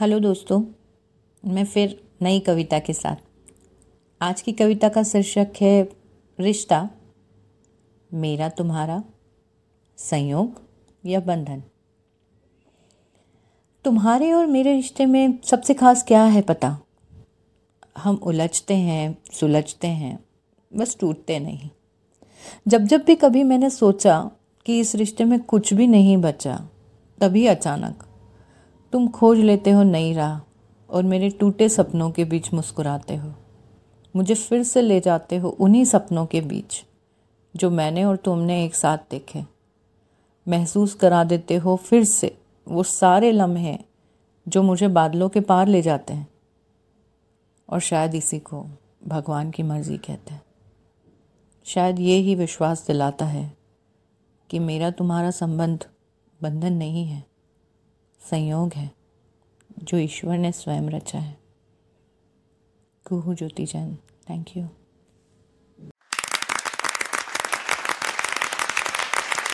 Hello दोस्तों, मैं फिर नई कविता के साथ। आज की कविता का शीर्षक है, रिश्ता, मेरा तुम्हारा संयोग या बंधन। तुम्हारे और मेरे रिश्ते में सबसे खास क्या है पता? हम उलझते हैं, सुलझते हैं, बस टूटते नहीं। जब जब भी कभी मैंने सोचा कि इस रिश्ते में कुछ भी नहीं बचा, तभी अचानक तुम खोज लेते हो नई राह और मेरे टूटे सपनों के बीच मुस्कुराते हो। मुझे फिर से ले जाते हो उन्हीं सपनों के बीच जो मैंने और तुमने एक साथ देखे। महसूस करा देते हो फिर से वो सारे लम्हे जो मुझे बादलों के पार ले जाते हैं। और शायद इसी को भगवान की मर्ज़ी कहते हैं। शायद ये ही विश्वास दिलाता है कि मेरा तुम्हारा संबंध बंधन नहीं है। संयोग है जो ईश्वर ने स्वयं रचा है। Kuhu Jyoti Jain thank you